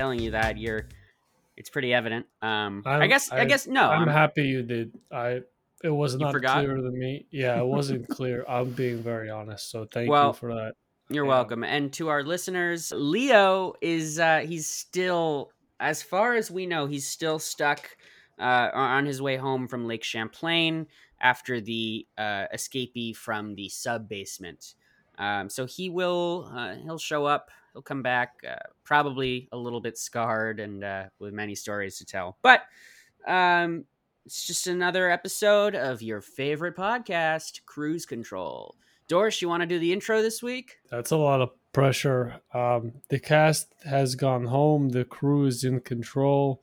know why I'm telling you that. You're, it's pretty evident. Um, I guess, I, I- guess no. I'm I'm- happy you did. I it was not forgot? clear to me. Yeah, it wasn't clear. I'm being very honest. So thank Well, you for that. You're Yeah. welcome. And to our listeners, Leo is uh he's still as far as we know, he's still stuck uh on his way home from Lake Champlain after the uh escapee from the sub basement. Um so he will uh, he'll show up, he'll come back uh, probably a little bit scarred and uh with many stories to tell. But um it's just another episode of your favorite podcast, Cruise Control. Doris, you want to do the intro this week? That's a lot of pressure. Um, the cast has gone home. The crew is in control.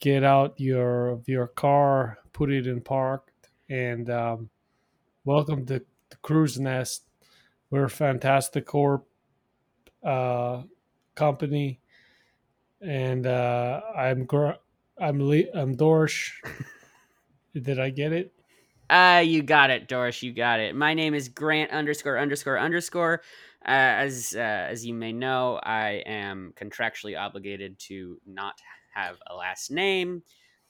Get out your your car, put it in park, and um, welcome to the Cruise Nest. We're Fantastic Corp uh, company, and uh, I'm Gr- I'm Le- I'm Dorsch. Did I get it? Uh, you got it, Doris. You got it. My name is Grant underscore underscore underscore. Uh, as uh, as you may know, I am contractually obligated to not have a last name.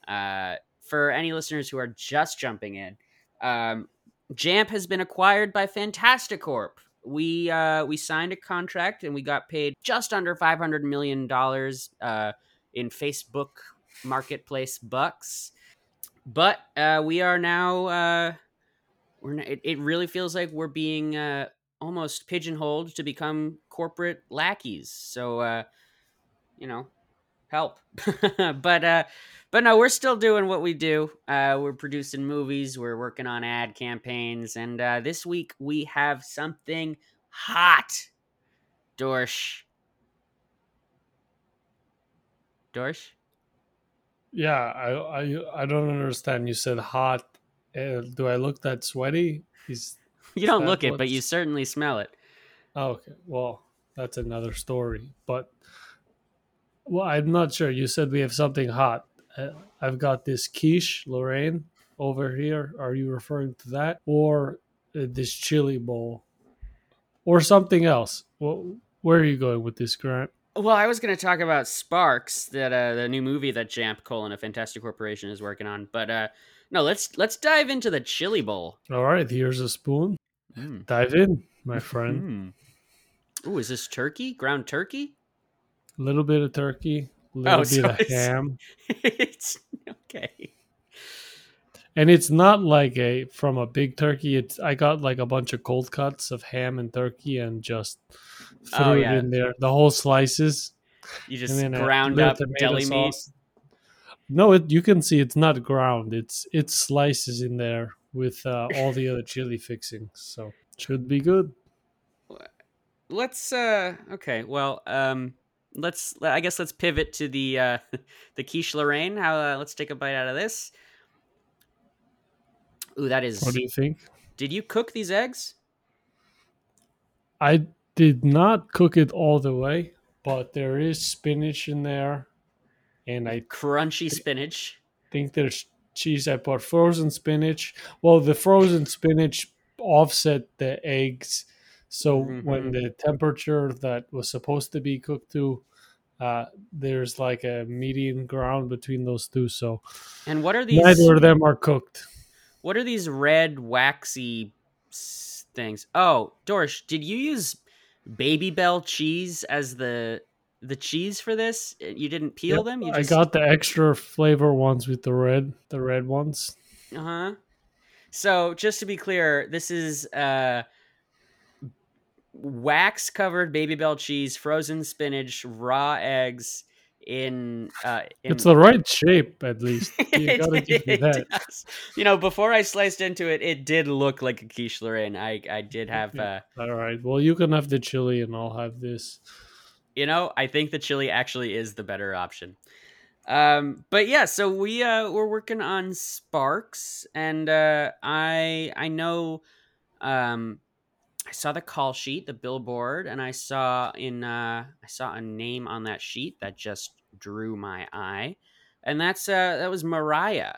Uh, for any listeners who are just jumping in, um, Jamp has been acquired by Fantasticorp. We uh, we signed a contract and we got paid just under five hundred million dollars uh, in Facebook Marketplace bucks. But uh, we are now uh, we're n- it, it really feels like we're being uh, almost pigeonholed to become corporate lackeys. So uh, you know help but uh but no we're still doing what we do uh we're producing movies we're working on ad campaigns and uh this week we have something hot dorsch dorsch Yeah, I I I don't understand. You said hot. Uh, do I look that sweaty? Is you don't look it but you certainly smell it oh, okay. Well, that's another story. But well, I'm not sure. You said we have something hot. Uh, I've got this quiche, Lorraine, over here. Are you referring to that, or uh, this chili bowl, or something else? Well, where are you going with this, Grant? Well, I was going to talk about Sparks, that uh, the new movie that Jamp colon a Fantastic Corporation is working on, but uh, no, let's let's dive into the Chili Bowl. All right, here's a spoon. Mm. Dive in, my friend. Mm. Ooh, is this turkey? Ground turkey? A little bit of turkey, a little Oh, bit so of it's- ham. it's okay. and it's not like a from a big turkey. It's i got like a bunch of cold cuts of ham and turkey and just threw Oh, it in there. The whole slices. You just ground up deli meat. no it, you can see it's not ground. It's it's slices in there with uh, all the other chili fixings so should be good. Let's uh okay, well, um let's I guess let's pivot to the uh the quiche Lorraine. How uh, let's take a bite out of this. Ooh, that is what do you think Did you cook these eggs? i did not cook it all the way but there is spinach in there and i Crunchy spinach. think there's cheese. I bought frozen spinach. Well, the frozen spinach offset the eggs. So when Mhm. the temperature that was supposed to be cooked to, uh, there's like a medium ground between those two. So And what are these neither of them are cooked. What are these red waxy things? Oh, Dorsch, did you use Babybel cheese as the the cheese for this? Uh, You didn't peel Yep, them. You I got the extra flavor ones with the red, the red ones. Uh huh. So just to be clear, this is uh wax covered Babybel cheese, frozen spinach, raw eggs in uh in It's the right shape, at least. You gotta give me that. does. You know, before I sliced into it, it did look like a quiche Lorraine. I I did have Yeah. uh All right. Well, you can have the chili, and I'll have this. you know, I think the chili actually is the better option. Um, but yeah, so we uh we're working on Sparks, and uh, I I know, um, I saw the call sheet, the billboard, and I saw in uh I saw a name on that sheet that just drew my eye, and that's uh that was Mariah.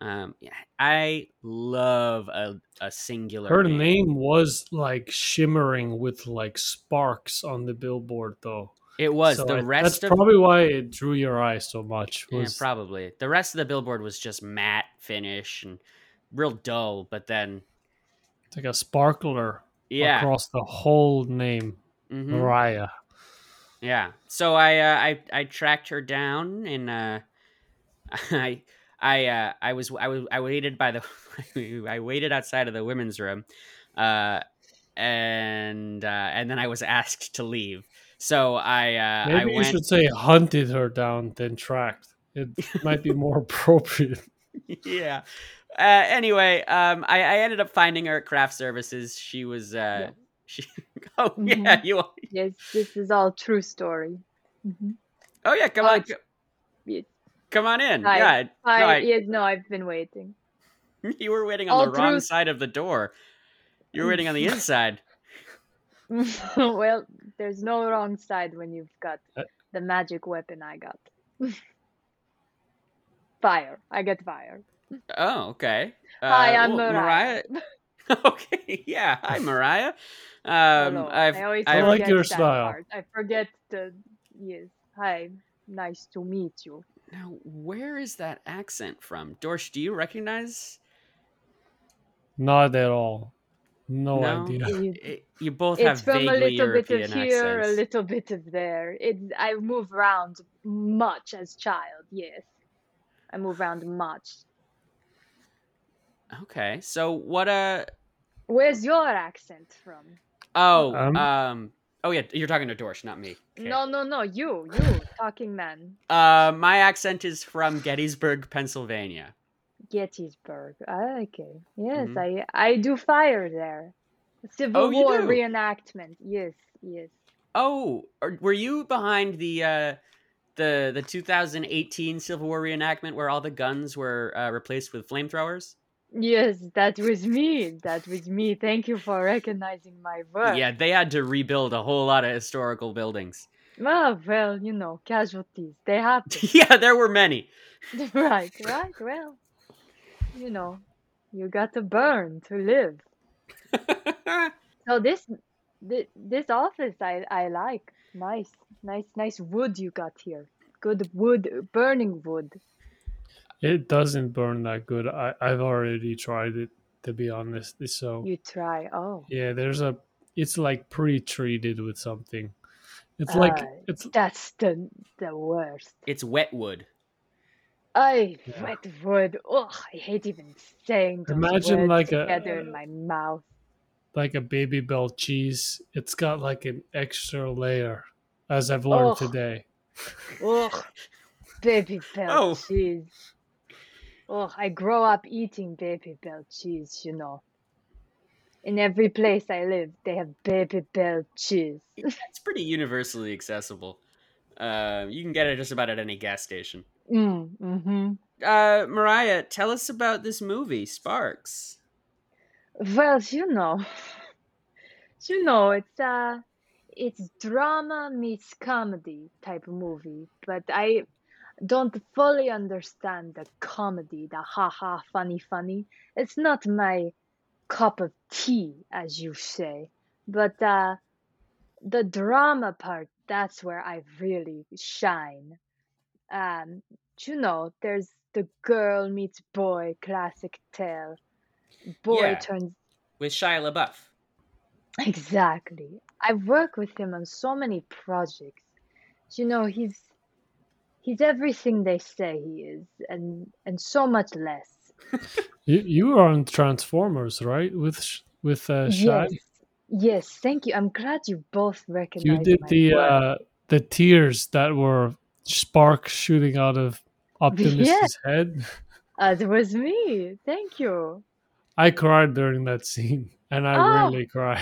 Um, yeah, I love a a singular. Her name was like shimmering with like sparks on the billboard, though. It was So the I- rest That's of probably why it drew your eye so much. yeah, probably the rest of the billboard was just matte finish and real dull. But then it's like a sparkler yeah, across the whole name, mhm. Mariah. Yeah. So I uh, I I tracked her down and uh, I I uh, I was I was I waited by the I waited outside of the women's room, uh, and uh, and then I was asked to leave. So I uh, I Maybe you went. should say hunted her down than tracked. It might be more appropriate. yeah. Uh, anyway, um, I, I ended up finding her at craft services. She was uh, Yeah. she. Oh yeah, Mhm. you. Yes, this is all true story. hmm Oh yeah, come Oh, on, it's- Yes. come on in. Hi. Yeah, I, No, I- yes, no, I've been waiting. You were waiting on All the wrong side of the door. You were waiting on the inside. well, there's no wrong side when you've got Uh, the magic weapon I got. fire. I get fire. Oh, okay. Uh, Hi, I'm well, Mariah. okay, yeah. Hi, Mariah. Um, Hello. I've, I always I I've- like your that style. part. I forget the yes. Hi, nice to meet you. now, where is that accent from? Dorsch, do you recognize? Not at all. No, No? idea. You- It, you both it's have from a vaguely little bit European of here, a little bit of there. It I move around much as child. Yes, I move around much. Okay, so what? Uh Where's your accent from? oh, Um, um, oh yeah, you're talking to Dorsch, not me. Okay. No, no, no. You, you, talking man. Uh, my accent is from Gettysburg, Pennsylvania. Gettysburg. Ah, Okay. Yes, Mhm. I I do fire there. Civil Oh, War reenactment. Yes, yes. Oh, are, were you behind the uh, the the 2018 Civil War reenactment where all the guns were uh, replaced with flamethrowers? Yes, that was me. That was me. Thank you for recognizing my work. Yeah, they had to rebuild a whole lot of historical buildings. Oh, well, you know, casualties. They happen. yeah, there were many. right, right. Well, you know, you got to burn to live. So this, this, this office, I, I like. Nice, nice, nice wood you got here. Good wood, burning wood. It doesn't burn that good. I, I've already tried it to be honest. So You try. Oh, yeah, there's a. It's like pre-treated with something. It's like Ah, it's that's the the worst. it's wet wood. I Yeah. wet wood. Ugh, I hate even saying those Imagine words like a- together in my mouth. like a Babybel cheese. It's got like an extra layer, as I've learned Oh. today. Ugh, baby bell Oh. cheese. Ugh, I grow up eating Babybel cheese, you know. In every place I live, they have baby bell cheese. It's pretty universally accessible. Uh, you can get it just about at any gas station. Mm, mm-hmm. Uh, Mariah, tell us about this movie, Sparks. Well, you know, you know, it's uh, it's drama meets comedy type of movie, but I don't fully understand the comedy, the ha ha funny funny. It's not my cup of tea, as you say, but uh, the drama part, that's where I really shine. Um, you know, there's the girl meets boy classic tale. Boy Yeah. turns With Shia LaBeouf. Exactly. I work with him on so many projects. You know, he's he's everything they say he is, and and so much less. You you were on Transformers, right? With with uh, Shia? Yes, yes. Thank you. I'm glad you both recognize You did the work. uh, the tears that were sparks shooting out of Optimus's head. Uh, it was me. Thank you. I cried during that scene, and I Oh. rarely cry.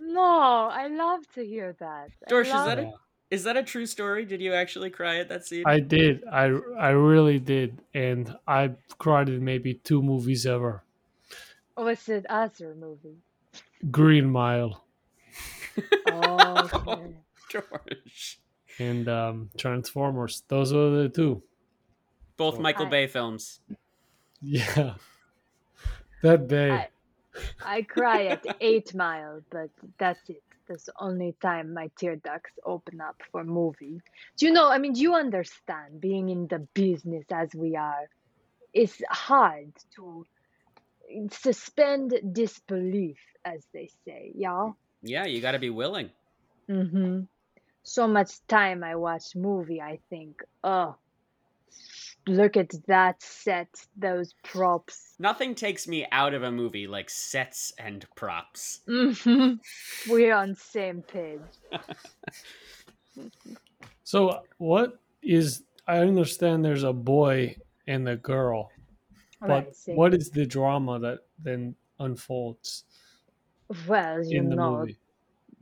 No, I love to hear that. I Dorsch, is love- that a, is that a true story? Did you actually cry at that scene? I did. I I really did, and I cried in maybe two movies ever. What's it other movie? Green Mile Oh, okay. George. and um, Transformers. Those were the two. Both So- Michael I- Bay films. Yeah. That day. I- I cry at Eight Mile, but that's it. That's the only time my tear ducts open up for movie. Do you know? I mean, do you understand? Being in the business as we are, it's hard to suspend disbelief, as they say. Yeah. Yeah, you got to be willing. Mm-hmm. So much time I watch movie, I think, oh, look at that set, those props. Nothing takes me out of a movie like sets and props. hmm We're on same page. So what is? I understand there's a boy and a girl, but Right, what is the drama that then unfolds Well, you in the know, movie?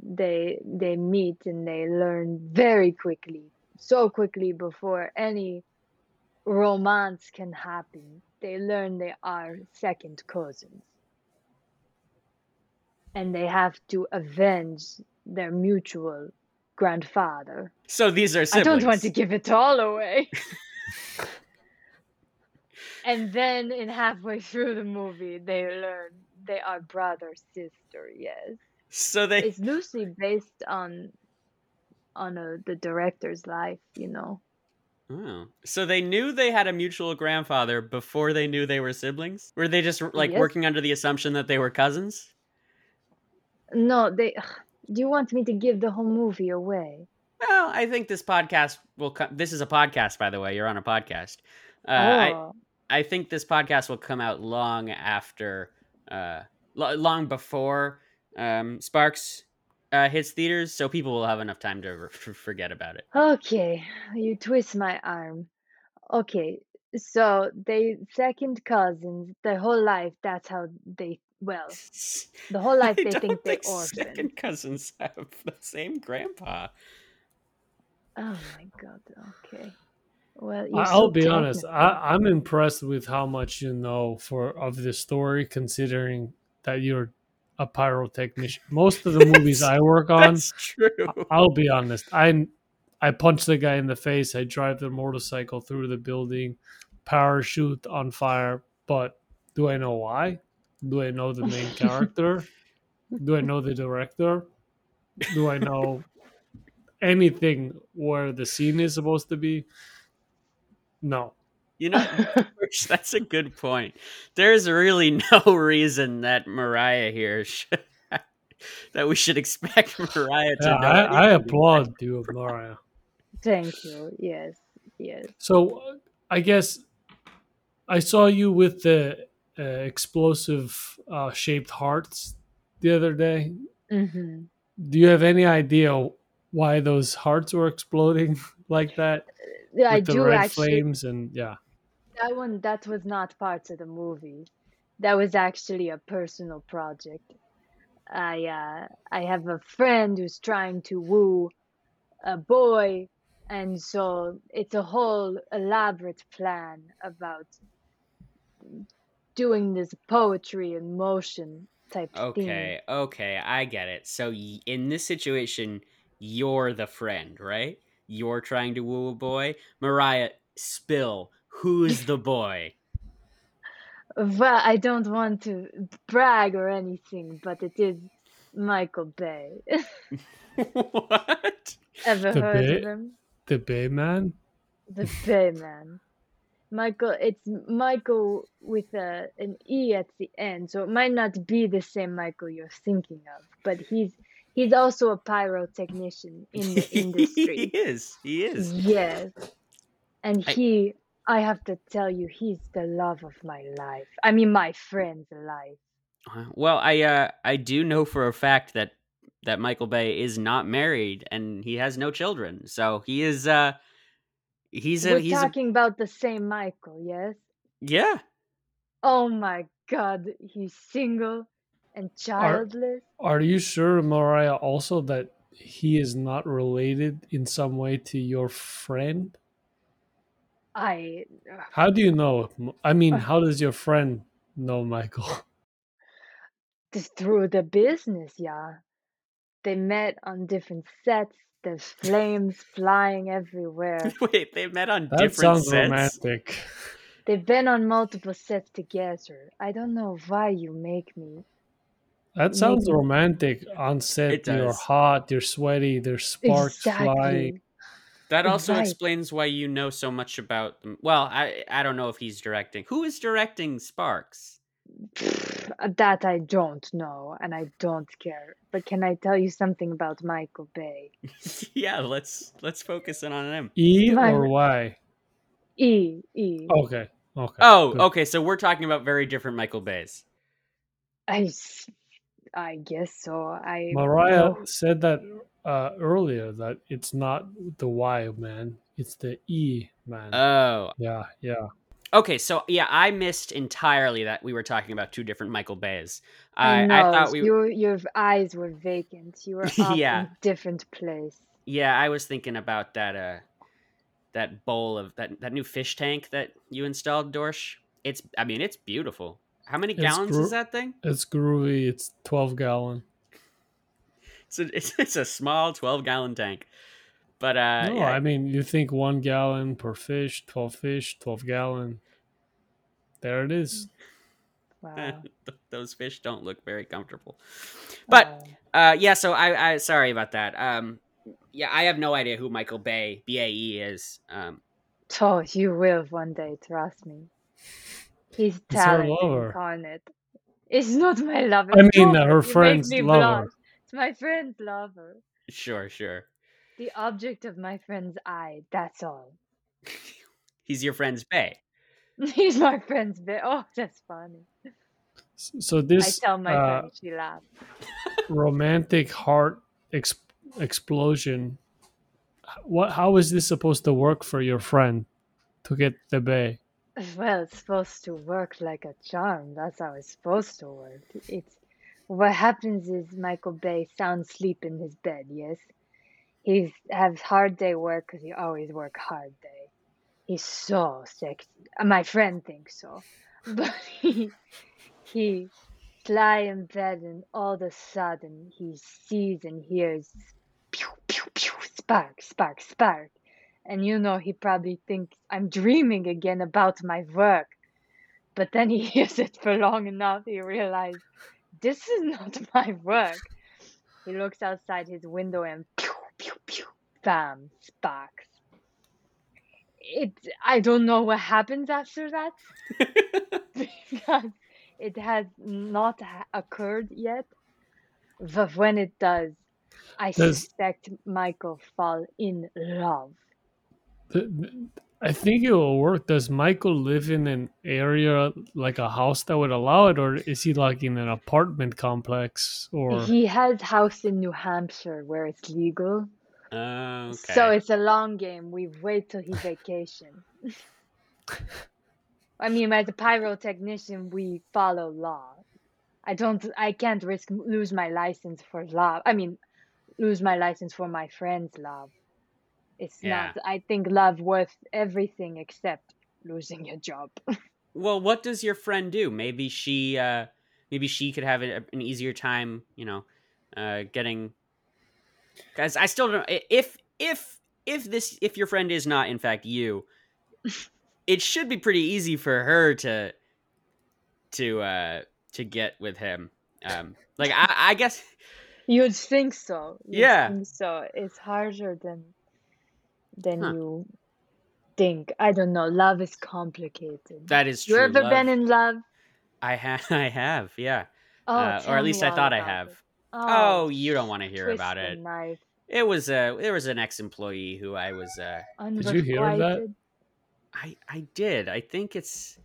they they meet and they learn very quickly, so quickly before any romance can happen. They learn they are second cousins. And they have to avenge their mutual grandfather. So these are I don't want to give it all away. and then in halfway through the movie they learn they are brother sister, yes. So they It's loosely based on on uh, the director's life, you know. Oh. So they knew they had a mutual grandfather before they knew they were siblings? Were they just like Yes. working under the assumption that they were cousins? No, they do you want me to give the whole movie away? Well, I think this podcast will come. This is a podcast, by the way. You're on a podcast. Uh, I, oh, I think this podcast will come out long after, uh, lo- long before um, Sparks uh, hits theaters, so people will have enough time to re- forget about it. okay. You twist my arm. Okay, so they second cousins their whole life. That's how they well, the whole life they don't think they're think orphans. second cousins have the same grandpa. Oh my god. Okay. Well, I- you're I'll so be honest. technical. I, I'm impressed with how much you know for of the story, considering that you're a pyrotechnician. Most of the movies I work on, That's true. I'll be honest. I I punch the guy in the face. I drive the motorcycle through the building, parachute on fire. But do I know why? Do I know the main character? Do I know the director? Do I know anything where the scene is supposed to be? No. You know, that's a good point. There's really no reason that Mariah here should, that we should expect Mariah to Yeah. I, I applaud you, Mariah. Thank you. Yes. Yes. So uh, I guess I saw you with the uh, explosive uh, shaped hearts the other day. hmm Do you have any idea why those hearts were exploding like that Yeah, I the do red actually. flames and yeah? That one, that was not part of the movie. That was actually a personal project. I uh, I have a friend who's trying to woo a boy, and so it's a whole elaborate plan about doing this poetry in motion type thing. Okay, okay, I get it. So in this situation, you're the friend, right? You're trying to woo a boy. Mariah, spill. Who's the boy? Well, I don't want to brag or anything, but it is Michael Bay. what? Ever The heard of him? The Bay Man. The Bay Man. Michael, it's Michael with a, an E at the end, so it might not be the same Michael you're thinking of, but he's he's also a pyrotechnician in the industry. he is. He is. Yes. And I- he, I have to tell you, he's the love of my life. I mean, my friend's life. Uh, Well, I uh, I do know for a fact that that Michael Bay is not married and he has no children. So he is uh he's a We're he's a, talking about the same Michael, yes? yeah. Oh my God, he's single and childless. Are you sure, Mariah, also that he is not related in some way to your friend? I How do you know? I mean, uh, how does your friend know Michael? just through the business, yeah. They met on different sets. There's flames flying everywhere. Wait, they met on different sets? That different sounds sets. romantic. They've been on multiple sets together. I don't know why you make me. That sounds Maybe. romantic on set. It You're hot, you're sweaty, there's sparks flying. Exactly. That also Right. explains why you know so much about them. Well, I I don't know if he's directing. Who is directing Sparks? That I don't know, and I don't care. But can I tell you something about Michael Bay? yeah, let's let's focus in on him. E My- or Y? E E. Okay. Okay. Oh, good. okay. So we're talking about very different Michael Bays. I, s- I guess so. I Mariah know- said that uh, earlier that it's not the Y man, it's the E man. Oh, yeah, yeah. okay. So yeah, I missed entirely that we were talking about two different Michael Bays. I, I, know. I thought we. your your eyes were vacant. You were off Yeah. in different place. Yeah, I was thinking about that. Uh, that bowl of that that new fish tank that you installed, Dorsch. It's. I mean, it's beautiful. How many It's gallons gro- is that thing? It's groovy. It's 12 gallon. It's a, it's, it's a small twelve gallon tank. But uh, no, yeah, I mean, you think one gallon per fish, 12 fish, 12 gallon. There it is. Wow. those fish don't look very comfortable. But Wow. Uh, yeah, so I, I sorry about that. Um, yeah, I have no idea who Michael Bay B A E is. Um, Oh, you will one day, trust me. He's It's talent incarnate. It's not my lover. I mean, Stop uh, her friend's me lover. Blush. It's my friend's lover. sure, sure. The object of my friend's eye. That's all. He's your friend's Bay. He's my friend's bit. Oh, that's funny. S- So I this tell my uh, friend, she laughs. romantic heart ex- explosion, what? How is this supposed to work for your friend to get the bay? Well, it's supposed to work like a charm. That's how it's supposed to work. It's what happens is Michael Bay sound sleep in his bed. Yes, he's has hard day work because he always work hard day. He's so sexy. My friend thinks so, but he he lie in bed and all of a sudden he sees and hears pew pew pew spark spark spark and you know he probably thinks I'm dreaming again about my work. But then he hears it for long enough, he realizes this is not my work. He looks outside his window and pew pew pew, bam, sparks. It I don't know what happens after that because it has not occurred yet. But when it does, I Does- suspect Michael fall in love. The- the- I think it will work. Does Michael live in an area like a house that would allow it, or is he like in an apartment complex? Or He has house in New Hampshire where it's legal. Okay. So it's a long game. We wait till he vacation. I mean, as a pyrotechnician, we follow law. I don't. I can't risk lose my license for love. I mean, lose my license for my friend's love. It's Yeah. not. I think love worth everything except losing your job. well, what does your friend do? Maybe she, uh, maybe she could have an easier time, you know, uh, getting. Because I still don't. If if if this if your friend is not in fact you, it should be pretty easy for her to to uh to get with him. Um, like I, I guess You'd think so. You'd Yeah. think so. It's harder than than Huh. you think. I don't know. Love is complicated. that is true. you ever love. been in love? I have. I have. Yeah. Oh, uh, or at least I thought I have. it. Oh, you don't want to hear about it. Knife. It was uh there was an ex-employee who I was uh Did you hear of that? I I did. I think it's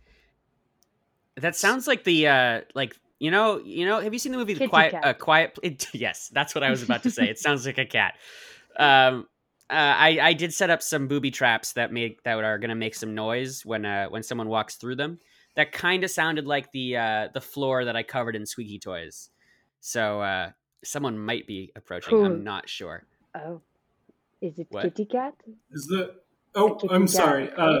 that sounds like the uh like you know you know have you seen the movie The Quiet Cat. uh, Quiet it, yes that's what I was about to say. it sounds like a cat. Um uh, I I did set up some booby traps that make that are gonna make some noise when uh when someone walks through them. That kind of sounded like the uh the floor that I covered in squeaky toys. So uh someone might be approaching. Cool. I'm not sure. Oh, is it What? kitty cat? Is the oh? Kitty I'm cat sorry. Uh,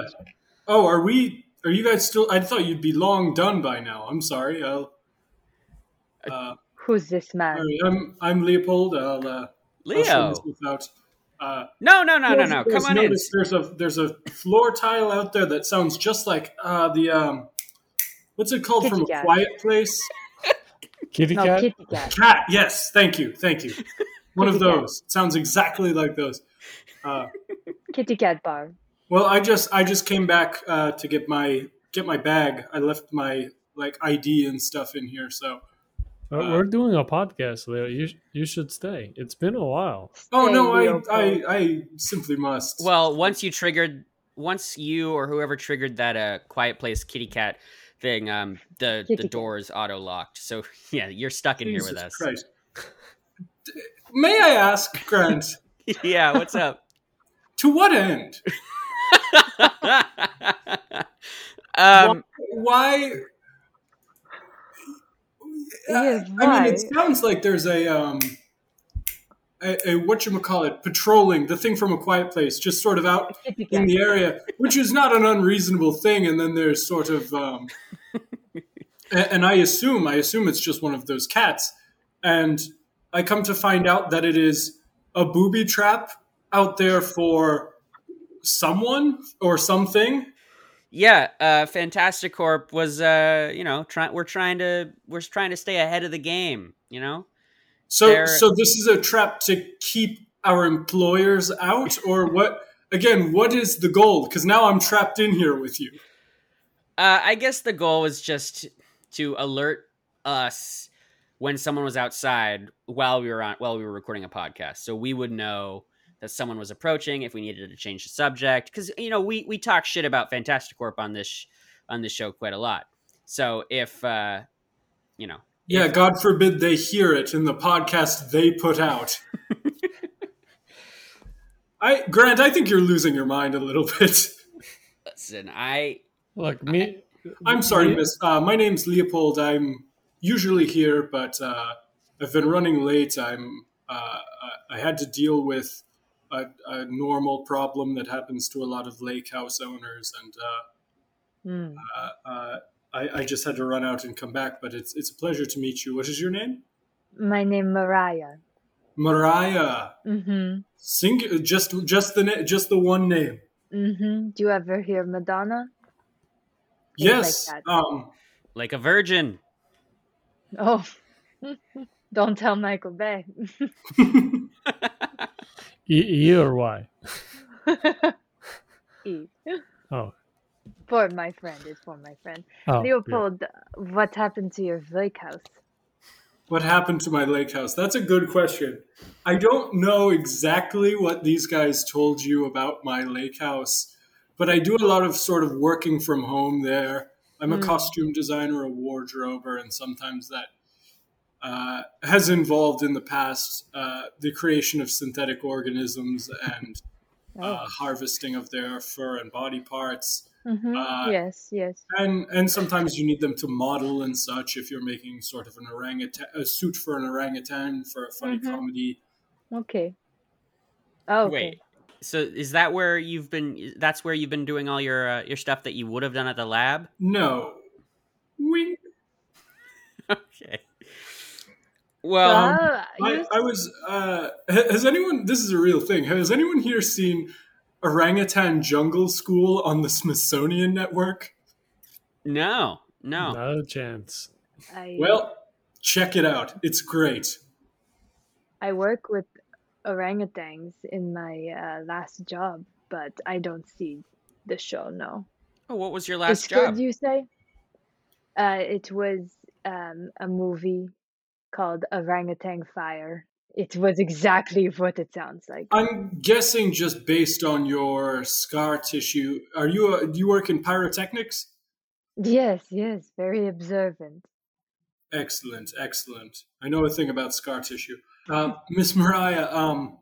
oh, are we? Are you guys still? I thought you'd be long done by now. I'm sorry. I'll. Uh, Who's this man? sorry, I'm I'm Leopold. I'll, uh, I'll Leo. show myself out. Uh, No, no, no, no, no. Come on in. There's a there's a floor tile out there that sounds just like uh, the um, what's it called Kitty from cat. a quiet place? Kitty no, cat. kitty cat. Cat. Yes. Thank you. Thank you. One of Kitty cat. those. Sounds exactly like those. Uh, Kitty cat bar. well, I just I just came back uh, to get my get my bag. I left my like ID and stuff in here. So. Uh, We're doing a podcast, Leo. You sh- you should stay. It's been a while. Oh Stay, no! I, I I simply must. Well, once you triggered, once you or whoever triggered that uh, quiet place kitty cat thing, um, the the cat. door is auto locked. So yeah, you're stuck in here with us. Christ. May I ask, Grant, yeah, what's up? to what end? um, Why? Yes, I why? mean, it sounds like there's a um, a, a what you call it, patrolling the thing from a quiet place, just sort of out in the area, which is not an unreasonable thing. And then there's sort of, um, and I assume, I assume it's just one of those cats, and I come to find out that it is a booby trap out there for someone or something. Yeah, uh, Fantastic Corp was, uh, you know, trying. We're trying to, we're trying to stay ahead of the game. You know. So, They're- so this is a trap to keep our employers out, or what? Again, what is the goal? Because now I'm trapped in here with you. Uh, I guess the goal was just to alert us when someone was outside while we were on while we were recording a podcast, so we would know that someone was approaching if we needed to change the subject. Because you know we we talk shit about Fantastic Corp on this sh- on this show quite a lot. So if uh, you know, Yeah, God forbid they hear it in the podcast they put out. I Grant, I think you're losing your mind a little bit. listen, I Look, me. I'm sorry, me- Miss. Uh, my name's Leopold. I'm usually here, but uh, I've been running late. I'm. Uh, I I had to deal with a, a normal problem that happens to a lot of lake house owners, and uh, uh, uh, I, I just had to run out and come back. But it's it's a pleasure to meet you. What is your name? My name Mariah. Mariah. Mm-hmm. Sing just just the na- just the one name. Mm-hmm. Do you ever hear Madonna? Things Yes. like um. like a virgin. Oh, don't tell Michael Bay. E, e or Y? e. Oh. For my friend, it's for my friend. Oh. yeah. Leopold, what happened to your lake house? What happened to my lake house? That's a good question. I don't know exactly what these guys told you about my lake house, but I do a lot of sort of working from home there. I'm a Hmm. costume designer, a wardrober, and sometimes that uh, has involved in the past uh, the creation of synthetic organisms and uh, harvesting of their fur and body parts. Mm-hmm. uh, yes, yes. And and sometimes you need them to model and such if you're making sort of an orangutan a suit for an orangutan for a funny Mhm. comedy. Okay. Oh, okay. Wait. So is that where you've been? That's where you've been doing all your uh, your stuff that you would have done at the lab? No. Wink. Okay. Well, Well, I, I was uh has anyone this is a real thing. Has anyone here seen Orangutan Jungle School on the Smithsonian Network? no, no. Not a chance. I, Well, check it out. It's great. I work with orangutans in my uh, last job, but I don't see the show. No. Oh, what was your last it's job? good, you say? Uh, it was um, a movie called Orangutan Fire. It was exactly what it sounds like. I'm guessing just based on your scar tissue. Are you a, do you work in pyrotechnics? Yes, yes, very observant. Excellent, excellent. I know a thing about scar tissue. Uh, Miss Mariah, um,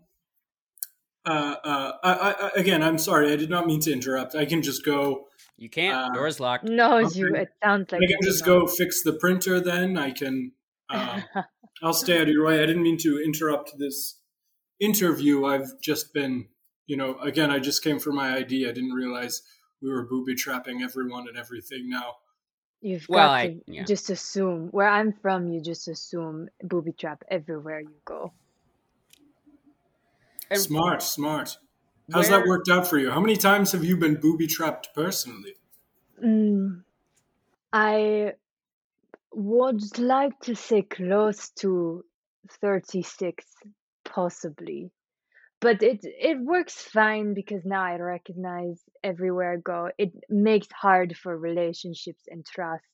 uh, uh, I, I, I- again, I'm sorry. I did not mean to interrupt. I can just go. you can't. uh, Door's locked. No, Okay. you. It sounds like I can just know. go fix the printer. Then I can. Uh, I'll stay out of your way. I didn't mean to interrupt this interview. I've just been, you know, again, I just came for my ID. I didn't realize we were booby trapping everyone and everything. Now, You've Well, got I- to yeah. just assume. Where I'm from, you just assume booby trap everywhere you go. Smart, smart. How's that worked out for you? How many times have you been booby trapped personally? Mm, I would like to say close to 36, possibly. But it it works fine because now I recognize everywhere I go. It makes hard for relationships and trust.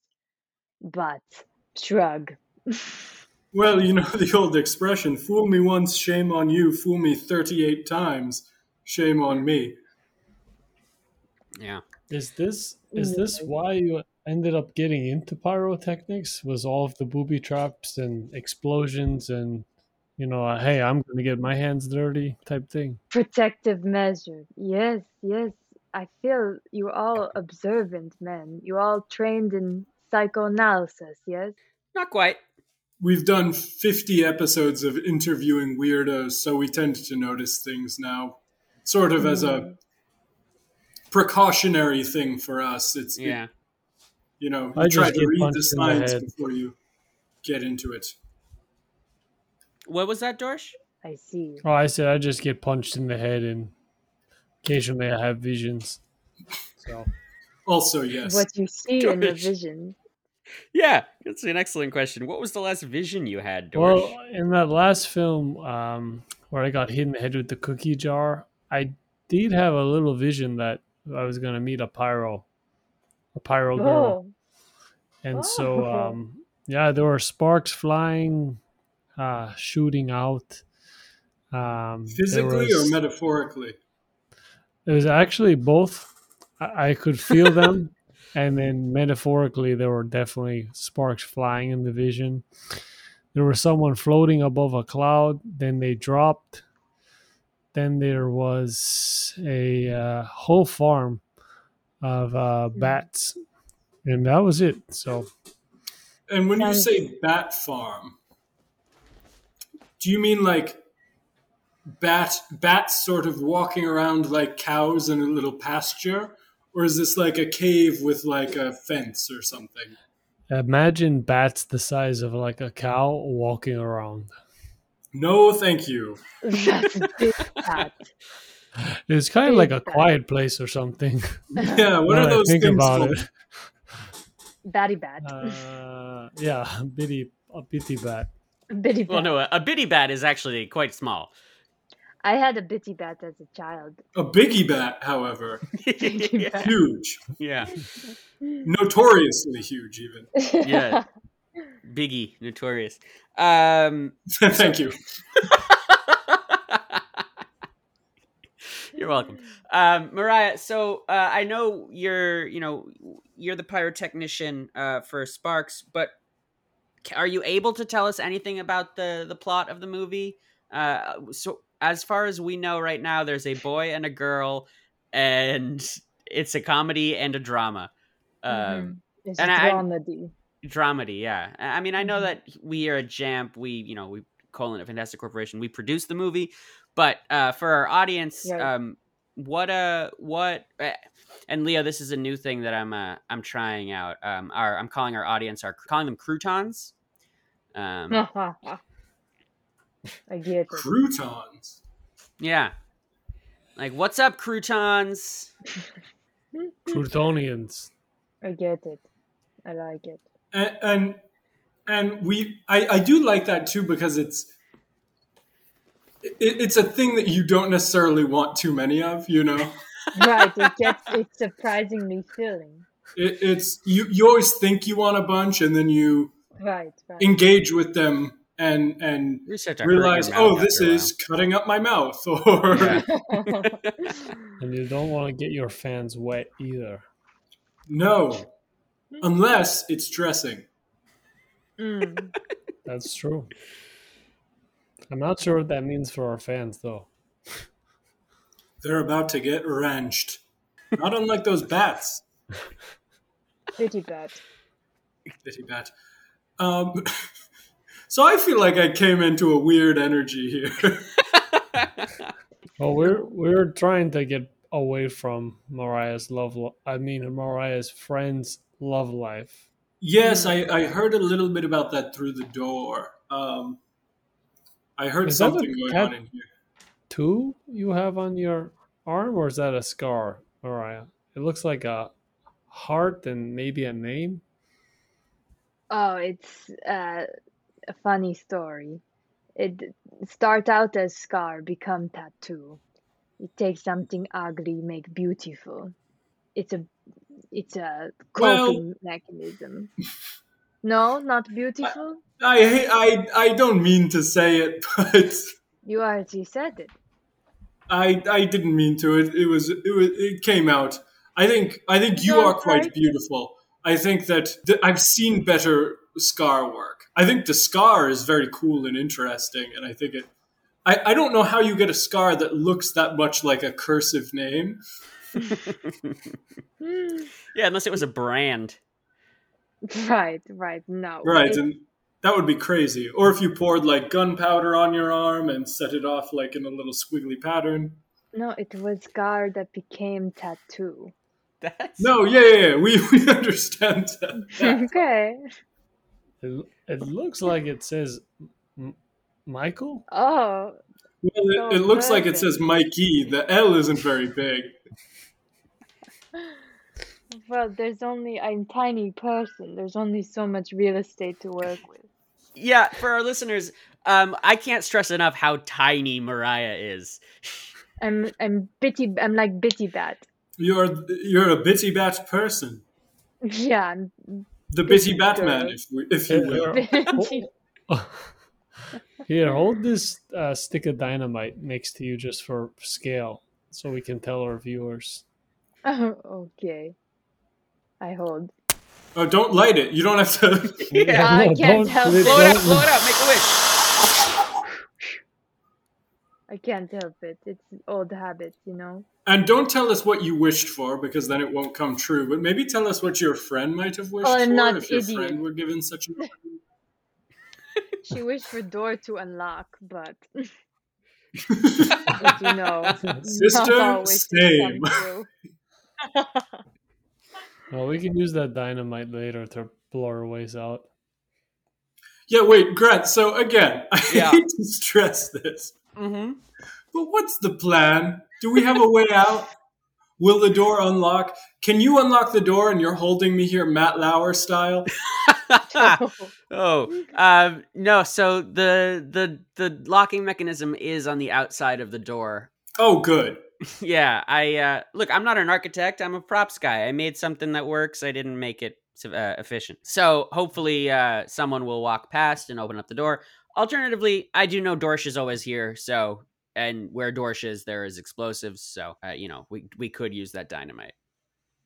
But shrug. Well, you know the old expression fool me once, shame on you, fool me 38 times, shame on me. Yeah. Is this is mm-hmm. this why you ended up getting into pyrotechnics? Was all of the booby traps and explosions and you know, uh, hey, I'm going to get my hands dirty type thing? Protective measure. Yes, yes. I feel you all observant men. You all trained in psychoanalysis, yes? Not quite. We've done 50 episodes of interviewing weirdos, so we tend to notice things now, sort of as a precautionary thing for us. It's, it- Yeah. You know, I you try to read the punched in the signs before you get into it. What was that, Dorsch? I see. Oh, I said I just get punched in the head and occasionally I have visions. So Also, yes. What you see in the vision. Yeah, that's an excellent question. What was the last vision you had, Dorsch? Well, in that last film um, where I got hit in the head with the cookie jar, I did have a little vision that I was going to meet a pyro, a pyro girl, Oh, and so Oh. um, yeah, there were sparks flying, uh, shooting out. Um, Physically was- or metaphorically? It was actually both. I, I could feel them, and then metaphorically, there were definitely sparks flying in the vision. There was someone floating above a cloud. Then they dropped. Then there was a uh, whole farm of uh, bats, and that was it. So And when you say bat farm, do you mean like bat bats sort of walking around like cows in a little pasture? Or is this like a cave with like a fence or something? imagine bats the size of like a cow walking around. No, thank you. that's a big cat. It's kind of like a quiet place or something. Yeah, what are that I those think things about called? it. Batty bat. Uh, yeah, bitty, a bitty bat. bitty bat. well, no, a, a bitty bat is actually quite small. I had a bitty bat as a child. A biggie bat, however, yeah. huge, yeah, notoriously huge, even. Yeah. Biggie, notorious. Um, thank you. You're welcome. Um, Mariah, so uh, I know you're, you know, you're the pyrotechnician uh, for Sparks, but are you able to tell us anything about the the plot of the movie? Uh, so, as far as we know right now, there's a boy and a girl, and it's a comedy and a drama. Um, Mhm. It's and a I- dramedy. dramedy yeah i mean i know Mhm. that we are a jamp we you know we colon at fantastic corporation we produce the movie but uh for our audience Right. um what uh what eh, and leo this is a new thing that i'm uh i'm trying out um our i'm calling our audience our calling them croutons um I get it. Croutons. yeah like what's up croutons Croutonians. I get it. I like it. and and, and we I, I do like that too because it's it, it's a thing that you don't necessarily want too many of you know Right, it gets it's surprisingly filling. it, it's you you always think you want a bunch and then you Right, right. engage with them and and We start to hurt your realize oh this a while. is cutting up my mouth or Yeah. And you don't want to get your fans wet either. no unless it's dressing Mm. That's true. I'm not sure what that means for our fans, though. they're about to get wrenched not unlike those bats Pretty bad. Bitty bat. Um, so I feel like I came into a weird energy here. Well, we're we're trying to get away from Mariah's love. Li- I mean, Mariah's friend's love life. yes, I, I heard a little bit about that through the door. Um, I heard Is something going on in here. Two you have on your arm, or is that a scar, Mariah? It looks like a heart and maybe a name. Oh, it's uh, a funny story. It start out as scar, become tattoo. You take something ugly, make beautiful. It's a it's a Well- coping mechanism. No, not beautiful. I, I, I don't mean to say it, but You already said it. I, I didn't mean to. It, it was, it was, it came out. I think, I think you No, are quite right? beautiful. I think that th- I've seen better scar work. I think the scar is very cool and interesting, and I think it. I, I don't know how you get a scar that looks that much like a cursive name. Yeah, unless it was a brand. Right, right. No. Right, It- and that would be crazy. Or if you poured like gunpowder on your arm and set it off like in a little squiggly pattern. no, it was scar that became tattoo. That's No, yeah, yeah, yeah. We, we understand that. okay. It, it looks like it says M- Michael. Oh, Well, it, it looks like it says Mikey. The L isn't very big. Well, there's only I'm tiny person. There's only so much real estate to work with. yeah. For our listeners, um, I can't stress enough how tiny Mariah is. I'm I'm bitty. I'm like bitty bat. You're you're a bitty bat person. Yeah, I'm The bitty Bitty Batman, girl. if, we, if you will. bitty. Here, hold this uh, stick of dynamite next to you just for scale, so we can tell our viewers. Oh, okay. I hold. Oh, don't light it. You don't have to. Yeah, I can't help it. Blow it up, blow it up, make a wish. I can't help it. It's old habits, you know. And don't tell us what you wished for because then it won't come true. But maybe tell us what your friend might have wished Oh, I'm for not if your idiot. friend were given such a. She wished for door to unlock, but as you know, Sister, not same. Come true. Well, we can use that dynamite later to blow our ways out. Yeah, wait, Grant. So again, I Yeah. hate to stress this, Mm-hmm. but what's the plan? Do we have a way out? Will the door unlock? Can you unlock the door and you're holding me here, Matt Lauer style? oh, um, no. So the the the locking mechanism is on the outside of the door. Oh, good. yeah, I uh, look. I'm not an architect. I'm a props guy. I made something that works. I didn't make it uh, efficient. So hopefully, uh, someone will walk past and open up the door. Alternatively, I do know Dorsch is always here. So, and where Dorsch is, there is explosives. So, uh, you know, we we could use that dynamite.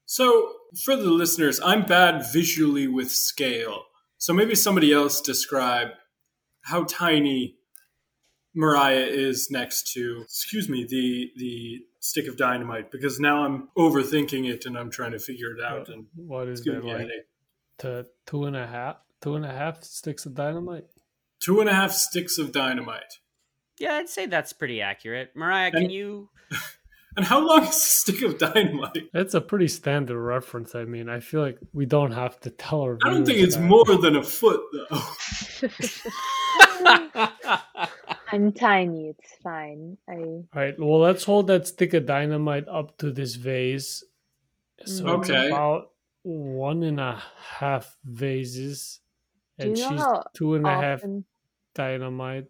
So, for the listeners, I'm bad visually with scale. So maybe somebody else describe how tiny Mariah is next to, excuse me, the the stick of dynamite because now I'm overthinking it and I'm trying to figure it out and What is it's giving that like? To two and a half, two and a half sticks of dynamite. Two and a half sticks of dynamite. Yeah, I'd say that's pretty accurate. Mariah, can And- you? And how long is a stick of dynamite? That's a pretty standard reference. I mean, I feel like we don't have to tell our. I don't think it's that. more than a foot though. I'm tiny. It's fine. I All right. Well, let's hold that stick of dynamite up to this vase. So it's about one and a half vases, Do you and know she's how two and a half often. dynamite.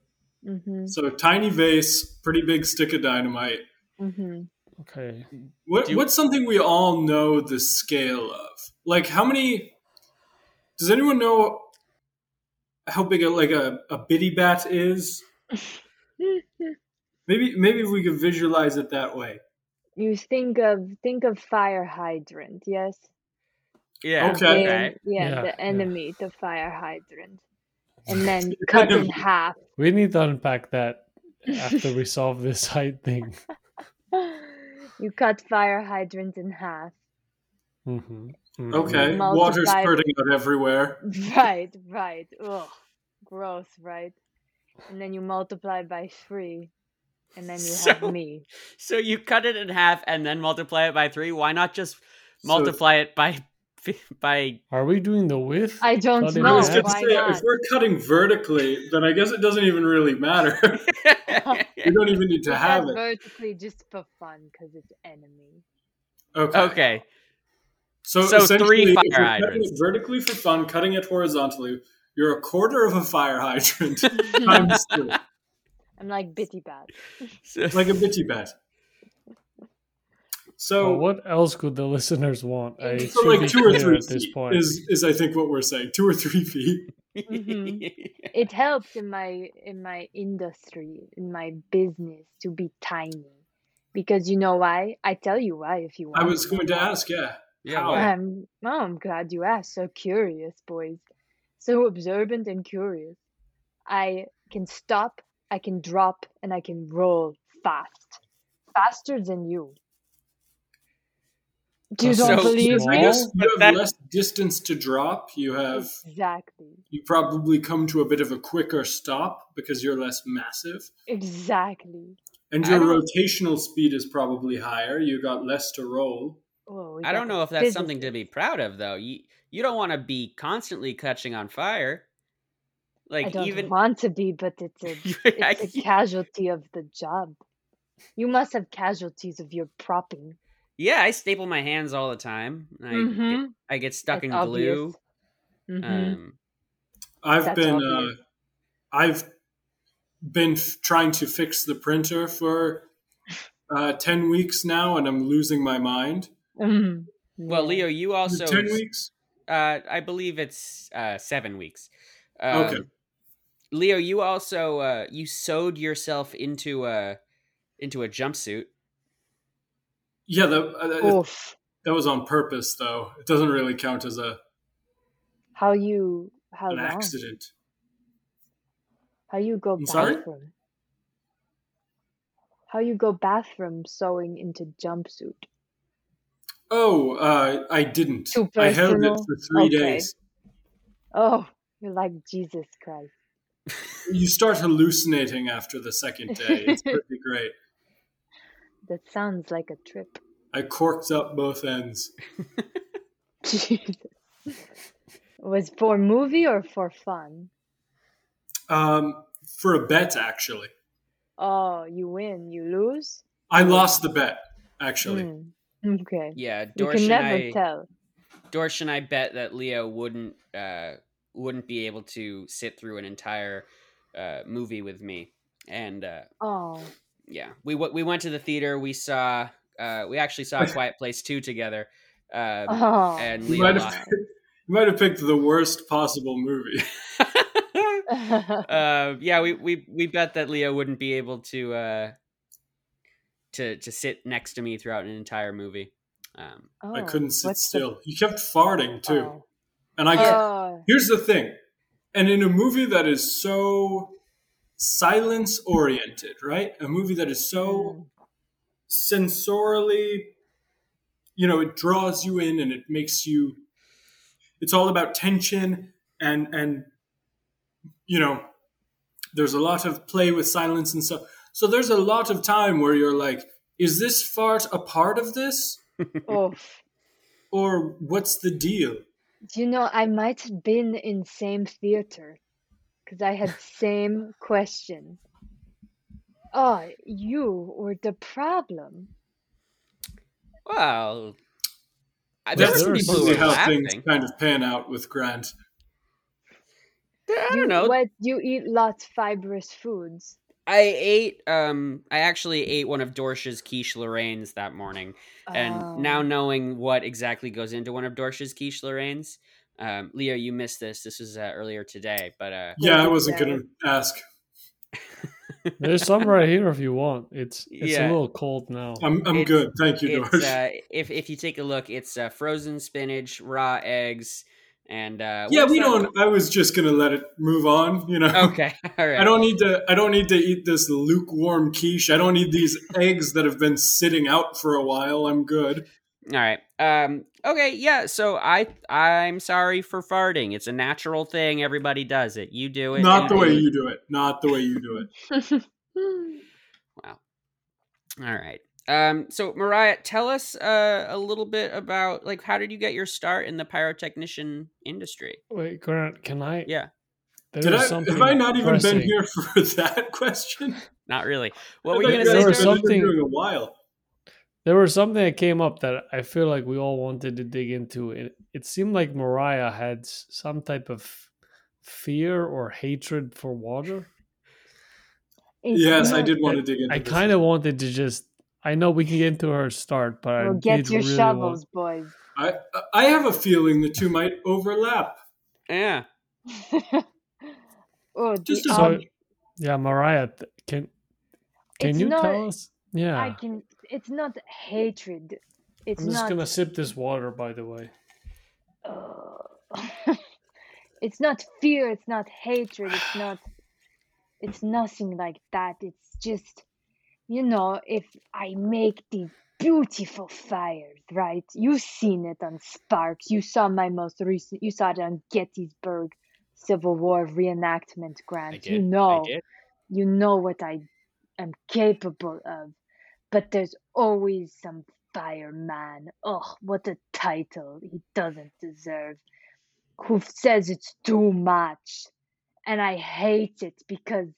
Mm-hmm. So tiny vase, pretty big stick of dynamite. Mm-hmm. Okay. What, Do- what's something we all know the scale of? Like how many? Does anyone know how big a like a, a bitty bat is? Maybe maybe we could visualize it that way. You think of think of fire hydrant, yes? yeah. Okay. And- yeah, Yeah, the yeah. enemy, the fire hydrant. And then cut in half. We need to unpack that after we solve this height thing. You cut fire hydrant in half. mm-hmm. Okay, Multiply- water spurting out everywhere. Right, right. Ugh. Gross, right? And then you multiply by three. And then you So- have me. So you cut it in half and then multiply it by three. Why not just So- multiply it by by? Are we doing the width? I don't Cut it in I know. was Why say, not? if we're cutting vertically, then I guess it doesn't even really matter. we don't even need to We have it. vertically just for fun because it's enemy. Okay. okay. So, So three essentially, fire if you're cutting hydrants. it vertically for fun, cutting it horizontally, you're a quarter of a fire hydrant times two, I'm like Bitty Bat. So- like a bitty bat. So, Well, what else could the listeners want? I so like two or three at this feet point. is is I think what we're saying. Two or three feet. Mhm. It helps in my in my industry, in my business to be tiny. Because you know why? I tell you why if you want. I was going to ask. Yeah. Yeah, How? why? I'm, oh, I'm glad you asked. So curious, boys. So observant and curious. I can stop, I can drop, and I can roll fast. Faster than you. You So- don't believe me? you have less distance to drop. You have Exactly. you probably come to a bit of a quicker stop because you're less massive, Exactly. and your rotational speed is probably higher. You got less to roll. Oh, we I don't know if that's something to be proud of, though. You you don't want to be constantly catching on fire. Like I don't even want to be, but it's a I- it's a casualty of the job. You must have casualties of your propping. yeah, I staple my hands all the time. I get, Mhm. I get stuck That's in glue. obvious. Mhm. Um, I've That's been uh, I've been f- trying to fix the printer for uh, ten weeks now, and I'm losing my mind. Mhm. well, Leo, you also ten weeks. Uh, I believe it's uh, seven weeks. Um, Okay. Leo, you also uh, you sewed yourself into a into a jumpsuit. Yeah, that uh, Oof. that was on purpose, though. It doesn't really count as a How you how an long? accident. How you go I'm sorry? bathroom? How you go bathroom sewing into jumpsuit? Oh, uh, I didn't. Too I held it for three Okay. days. Oh, you're like Jesus Christ. You start hallucinating after the second day. It's pretty great. That sounds like a trip. I corked up both ends. Jesus. Was for movie or for fun? Um, for a bet, actually. Oh, you win, you lose. I lost the bet, actually. Hmm, Okay. Yeah, You Dorsch can and never I tell. Dorsch and I bet that Leo wouldn't uh, wouldn't be able to sit through an entire uh, movie with me, and uh, Oh, yeah, we w- we went to the theater. We saw uh, we actually saw Quiet Place two together, um, oh. and You Leo might, lost. have, you might have picked the worst possible movie. uh, yeah, we, we we bet that Leo wouldn't be able to uh, to to sit next to me throughout an entire movie. Um, I Oh, couldn't sit what's the- still. He kept farting, too. Oh. And I Oh, Here's the thing. And in a movie that is so silence oriented, right? A movie that is so mm, sensorially, you know, it draws you in and it makes you it's all about tension and and you know, there's a lot of play with silence and stuff. So there's a lot of time where you're like, is this fart a part of this? oof. Or what's the deal? You know, I might have been in same theater because I had same question. Oh, you were the problem. well, I- there were That's some people who usually were how things kind of pan out with Grant. I don't know. What you eat lots fibrous foods. I ate. Um, I actually ate one of Dorsch's quiche Lorraines that morning, and Oh. now knowing what exactly goes into one of Dorsch's quiche Lorraines, um, Leo, you missed this. This was uh, earlier today, but uh, Yeah, I wasn't that. going to ask. There's some right here if you want. It's it's Yeah. a little cold now. I'm, I'm It's- good. Thank you, it's George. uh, if if you take a look, it's uh, frozen spinach, raw eggs, and uh, yeah, we that- don't. I was just going to let it move on. You know. Okay, all right. I don't need to. I don't need to eat this lukewarm quiche. I don't need these eggs that have been sitting out for a while. I'm good. All right. Um. Okay. Yeah. So I I'm sorry for farting. It's a natural thing. Everybody does it. You do it. Not the way it. you do it. Not the way you do it. Wow. All right. Um. So Mariah, tell us uh, a little bit about like how did you get your start in the pyrotechnician industry? Wait, Grant, can I? Yeah. There Did I? Have I not even been here for that question? Not really. What I were you gonna say? There was had Jordan? been something- doing a while. there was something that came up that I feel like we all wanted to dig into. It it seemed like Mariah had some type of fear or hatred for water. It's Yes, I did want to dig into I kind of wanted to just. I know we can get into her start, but I get your really shovels, Want, boys. I I have a feeling the two might overlap. Yeah. oh, Just the, so, um, yeah, Mariah, can can you not- tell us? Yeah, I can. It's not hatred. It's I'm just not. gonna sip this water. By the way, uh, it's not fear. It's not hatred. It's not. It's nothing like that. It's just, you know, if I make these beautiful fires, right? You've seen it on Sparks. You saw my most recent. You saw it on Gettysburg Civil War reenactment grant. You know you know what I am capable of. But there's always some fireman. Oh, what a title he doesn't deserve. Who says it's too much. And I hate it because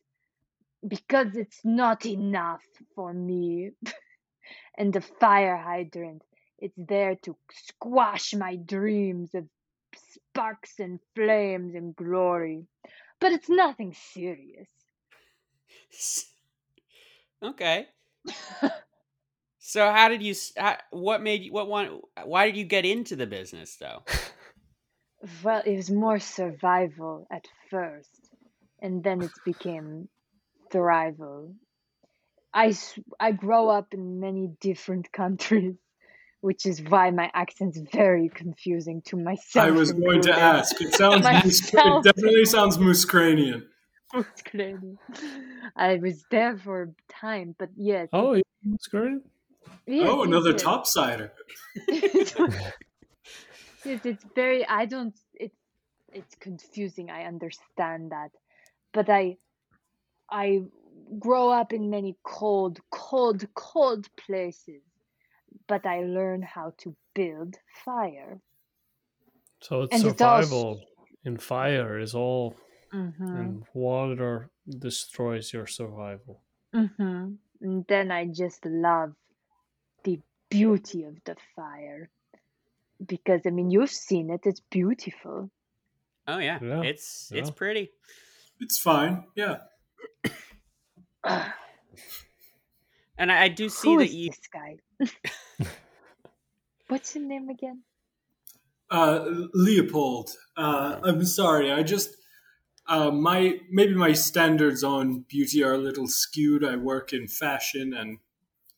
because it's not enough for me. and the fire hydrant, it's there to squash my dreams of sparks and flames and glory. But it's nothing serious. Okay. So how did you? How, what made you? What one? Why did you get into the business though? Well, it was more survival at first, and then it became thrival. I grow up in many different countries, which is why my accent's very confusing to myself. I was going to ask. It sounds Moose- Myself. it definitely sounds Muskranian. It's. I was there for a time, but yes. oh, you was great. yes, oh, another yes. topsider. yes, it's very. I don't. It's it's confusing. I understand that, but I I grow up in many cold, cold, cold places, but I learn how to build fire. So it's And it's also- survival in fire is all, Mm-hmm. and water destroys your survival. Mm-hmm. And then I just love the beauty of the fire. Because I mean you've seen it, it's beautiful. Oh yeah, Yeah, it's it's pretty. It's fine. Yeah. And I, I do see Who that is you. this guy? What's his name again? Uh, Leopold. Uh, I'm sorry. I just uh, my maybe my standards on beauty are a little skewed. I work in fashion and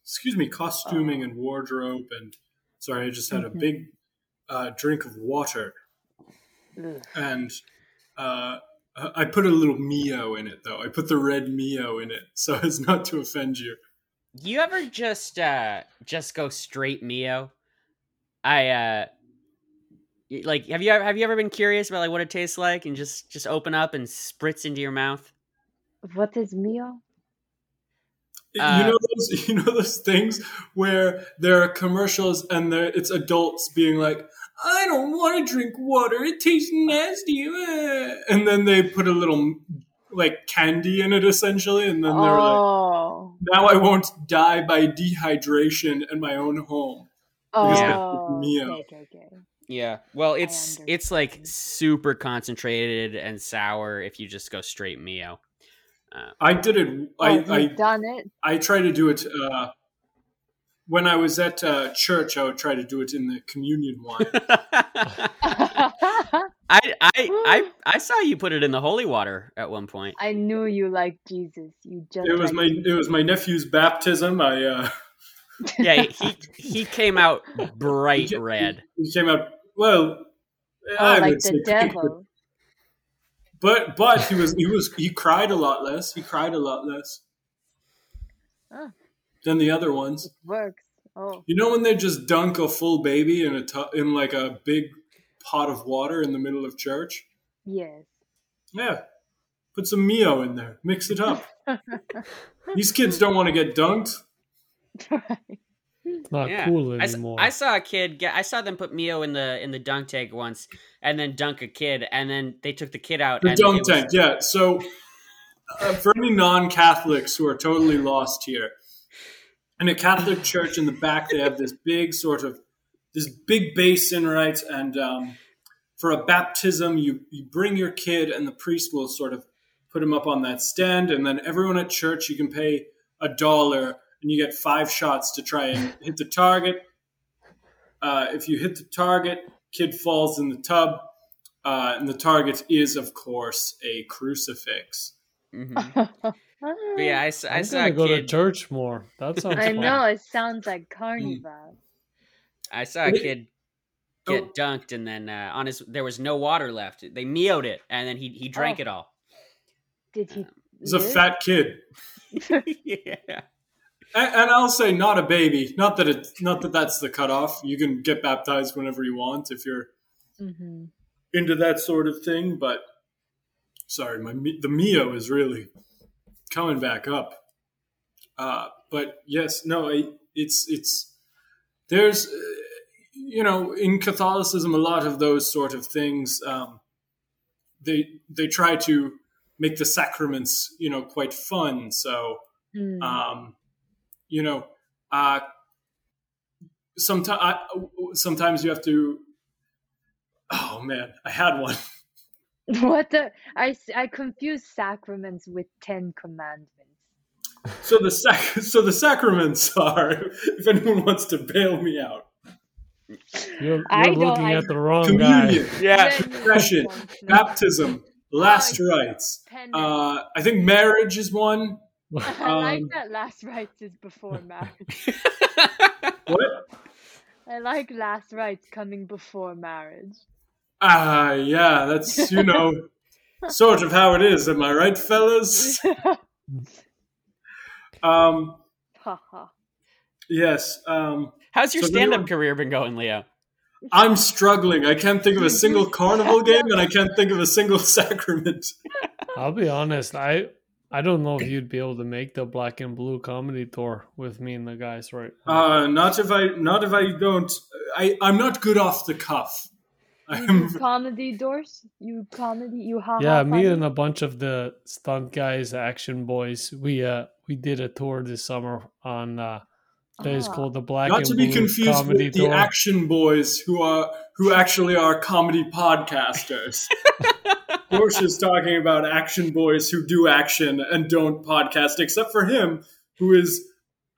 excuse me, costuming and wardrobe. And sorry, I just had a Mhm. big uh, drink of water Ugh. and. Uh, I put a little Mio in it, though. I put the red Mio in it so as not to offend you. You ever just uh just go straight Mio? I uh like have you ever have you ever been curious about like what it tastes like and just just open up and spritz into your mouth? What is Mio? Uh, you know those you know those things where there are commercials and there it's adults being like i don't want to drink water it tastes nasty uh," and then they put a little like candy in it essentially and then they're like Oh. now i won't die by dehydration in my own home Oh. Yeah. Mio. Okay, okay, okay. Yeah. Well, it's it's like super concentrated and sour if you just go straight Mio. Uh, i did it i you've i, done it? I try to do it uh when I was at uh, church, I would try to do it in the communion wine. I, I I I saw you put it in the holy water at one point. I knew you like Jesus. You just It was like my it was my nephew's baptism. I uh, Yeah, he he came out bright red. he came out well. oh, I like would the pink, but- devil. But but he was he was he cried a lot less. He cried a lot less Oh. than the other ones. It works. Oh, You know when they just dunk a full baby in a tu- in like a big pot of water in the middle of church? yes. Yeah. Put some Mio in there. Mix it up. These kids don't want to get dunked. It's not Yeah. cool anymore. I saw a kid get I saw them put Mio in the in the dunk tank once and then dunk a kid and then they took the kid out The and dunk it was- tank, yeah. So, uh, for any non-Catholics who are totally lost here, in a Catholic church in the back, they have this big sort of this big basin, right? And um, for a baptism, you you bring your kid, and the priest will sort of put him up on that stand, and then everyone at church you can pay a dollar, and you get five shots to try and hit the target. Uh, if you hit the target, kid falls in the tub, uh, and the target is, of course, a crucifix. Mhm. But yeah, I, s- I I'm saw gonna a go to kid. church more. That sounds I fun. know it sounds like carnival. I saw a Wait. kid Oh. get dunked, and then uh, on his there was no water left. They meowed it, and then he he drank Oh. it all. Did he? He's a fat kid. yeah. And, and I'll say not a baby. Not that it's not that that's the cutoff. You can get baptized whenever you want if you're Mhm. into that sort of thing. But sorry, my the Mio is really coming back up. Uh, but yes, no, I, it's it's there's uh, you know in Catholicism a lot of those sort of things. Um, they they try to make the sacraments you know quite fun. So Mm. um, you know, uh, sometimes sometimes you have to. Oh man, I had one. What the? I confuse sacraments with Ten Commandments. So the sac- so the sacraments are. If anyone wants to bail me out, You're, you're I don't- looking I- at the wrong communion, guy. Yeah. Confession, baptism, last rites. Uh, I think marriage is one. I like um, that last rites is before marriage. What? I like last rites coming before marriage. Ah, yeah, that's you know, sort of how it is. Am I right, fellas? Um, Haha. yes. Um, How's your So stand-up you're- career been going, Leo? I'm struggling. I can't think of a single carnival game, and I can't think of a single sacrament. I'll be honest. I I don't know if you'd be able to make the black and blue comedy tour with me and the guys, right? Uh, not if I, not if I don't. I, I'm not good off the cuff. You I'm, do comedy doors? You comedy? You ha yeah, me funny? and a bunch of the stunt guys, action boys. We uh we did a tour this summer on uh that is Ah. called the Black not and to be confused Comedy with the Tour. action boys who are who actually are comedy podcasters. Dorsch is talking about action boys who do action and don't podcast, except for him, who is.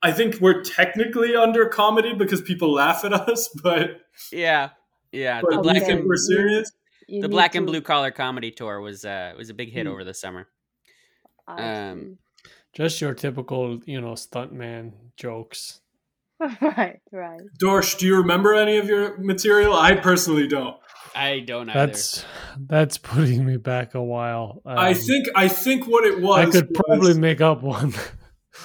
I think we're technically under comedy because people laugh at us, but, Yeah, yeah. but The we black Okay. think and we're serious. You the need black and blue collar comedy tour was uh was a big hit Hmm. over the summer. I um, Just your typical, you know, stuntman jokes. right, right. Dorsch, do you remember any of your material? I personally don't. I don't either. That's that's putting me back a while. I Um, think I think what it was. I could was- probably make up one.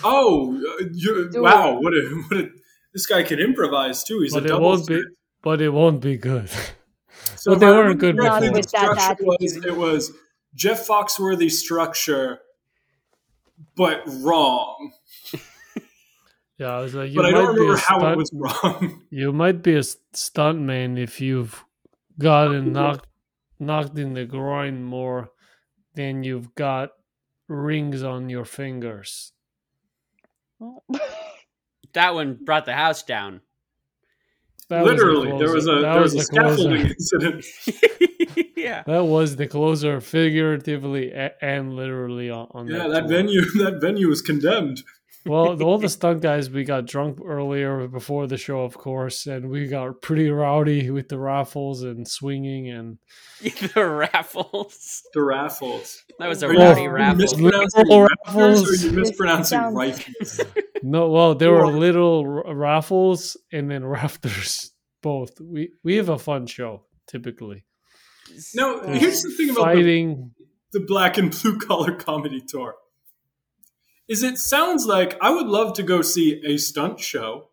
Oh, uh, you, Do wow! What a what a this guy can improvise too. He's but a it won't be. But it won't be good. So but they weren't good correctly, before. the Not with that structure was it was Jeff Foxworthy structure, but wrong. Yeah, I was like, you but I might don't be a remember how it stunt- was wrong. You might be a s- stuntman if you've gotten knocked knocked in the groin more than you've got rings on your fingers. that one brought the house down. That was Literally, there was a That there was a scaffolding incident. yeah. That was the closer, figuratively and literally on, on Yeah, that that venue that venue was condemned. Well, all the stunt guys, we got drunk earlier before the show, of course, and we got pretty rowdy with the raffles and swinging and the raffles. The raffles. That was a Are rowdy raffle. mispronouncing raffles or are raffles. you mispronouncing rifles? no, well, there were little raffles and then rafters, both. We we have a fun show typically. No, here's the thing about the the black and blue collar comedy tour is it sounds like I would love to go see a stunt show.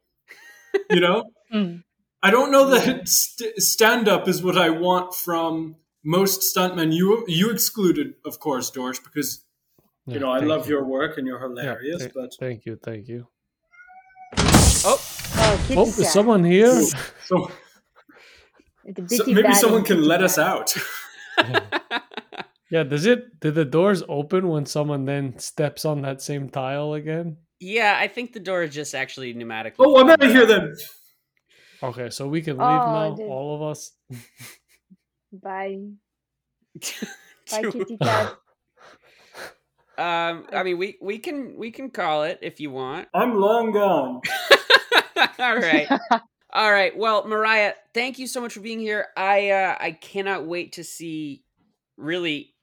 You know, Mm. I don't know that st- stand up is what I want from most stuntmen. You you excluded, of course, Dorsch, because you Yeah, know I love you. your work and you're Yeah, hilarious. th- but thank you, thank you. Oh, Oh, Oh, is someone here? so, so maybe someone can let us out. Yeah, does it? Did the doors open when someone then steps on that same tile again? Yeah, I think the door is just actually pneumatically. Oh, I'm out of here then. Okay, so we can leave Oh, now, the- all of us. Bye. Bye, kitty cat. um, I mean, we we can we can call it if you want. I'm long gone. All right. All right. Well, Mariah, thank you so much for being here. I uh, I cannot wait to see really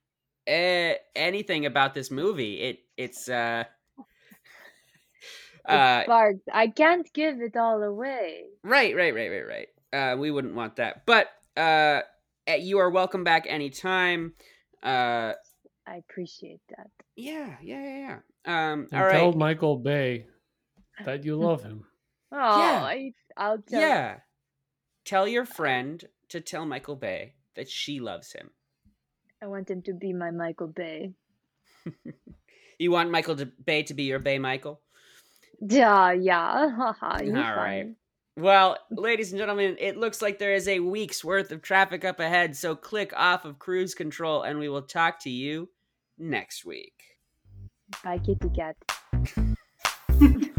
uh, anything about this movie. It it's uh uh It's. I can't give it all away. right right right right right. Uh, we wouldn't want that, but uh, eh, you are welcome back anytime. Uh, I appreciate that. yeah yeah yeah yeah. Um, And all tell. Michael Bay that you love him. Oh, Yeah. I, I'll tell. Yeah. Tell your friend to tell Michael Bay that she loves him. I want him to be my Michael Bay. you want Michael Bay to be your Bay Michael? Yeah, yeah. All right. Well, ladies and gentlemen, it looks like there is a week's worth of traffic up ahead, so click off of cruise control and we will talk to you next week. Bye, kitty cat.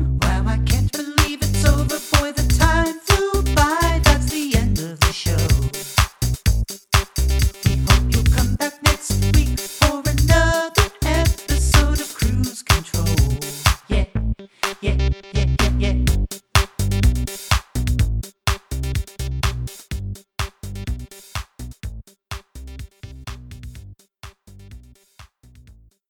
I can't believe it's over for the time flew by. That's the end of the show.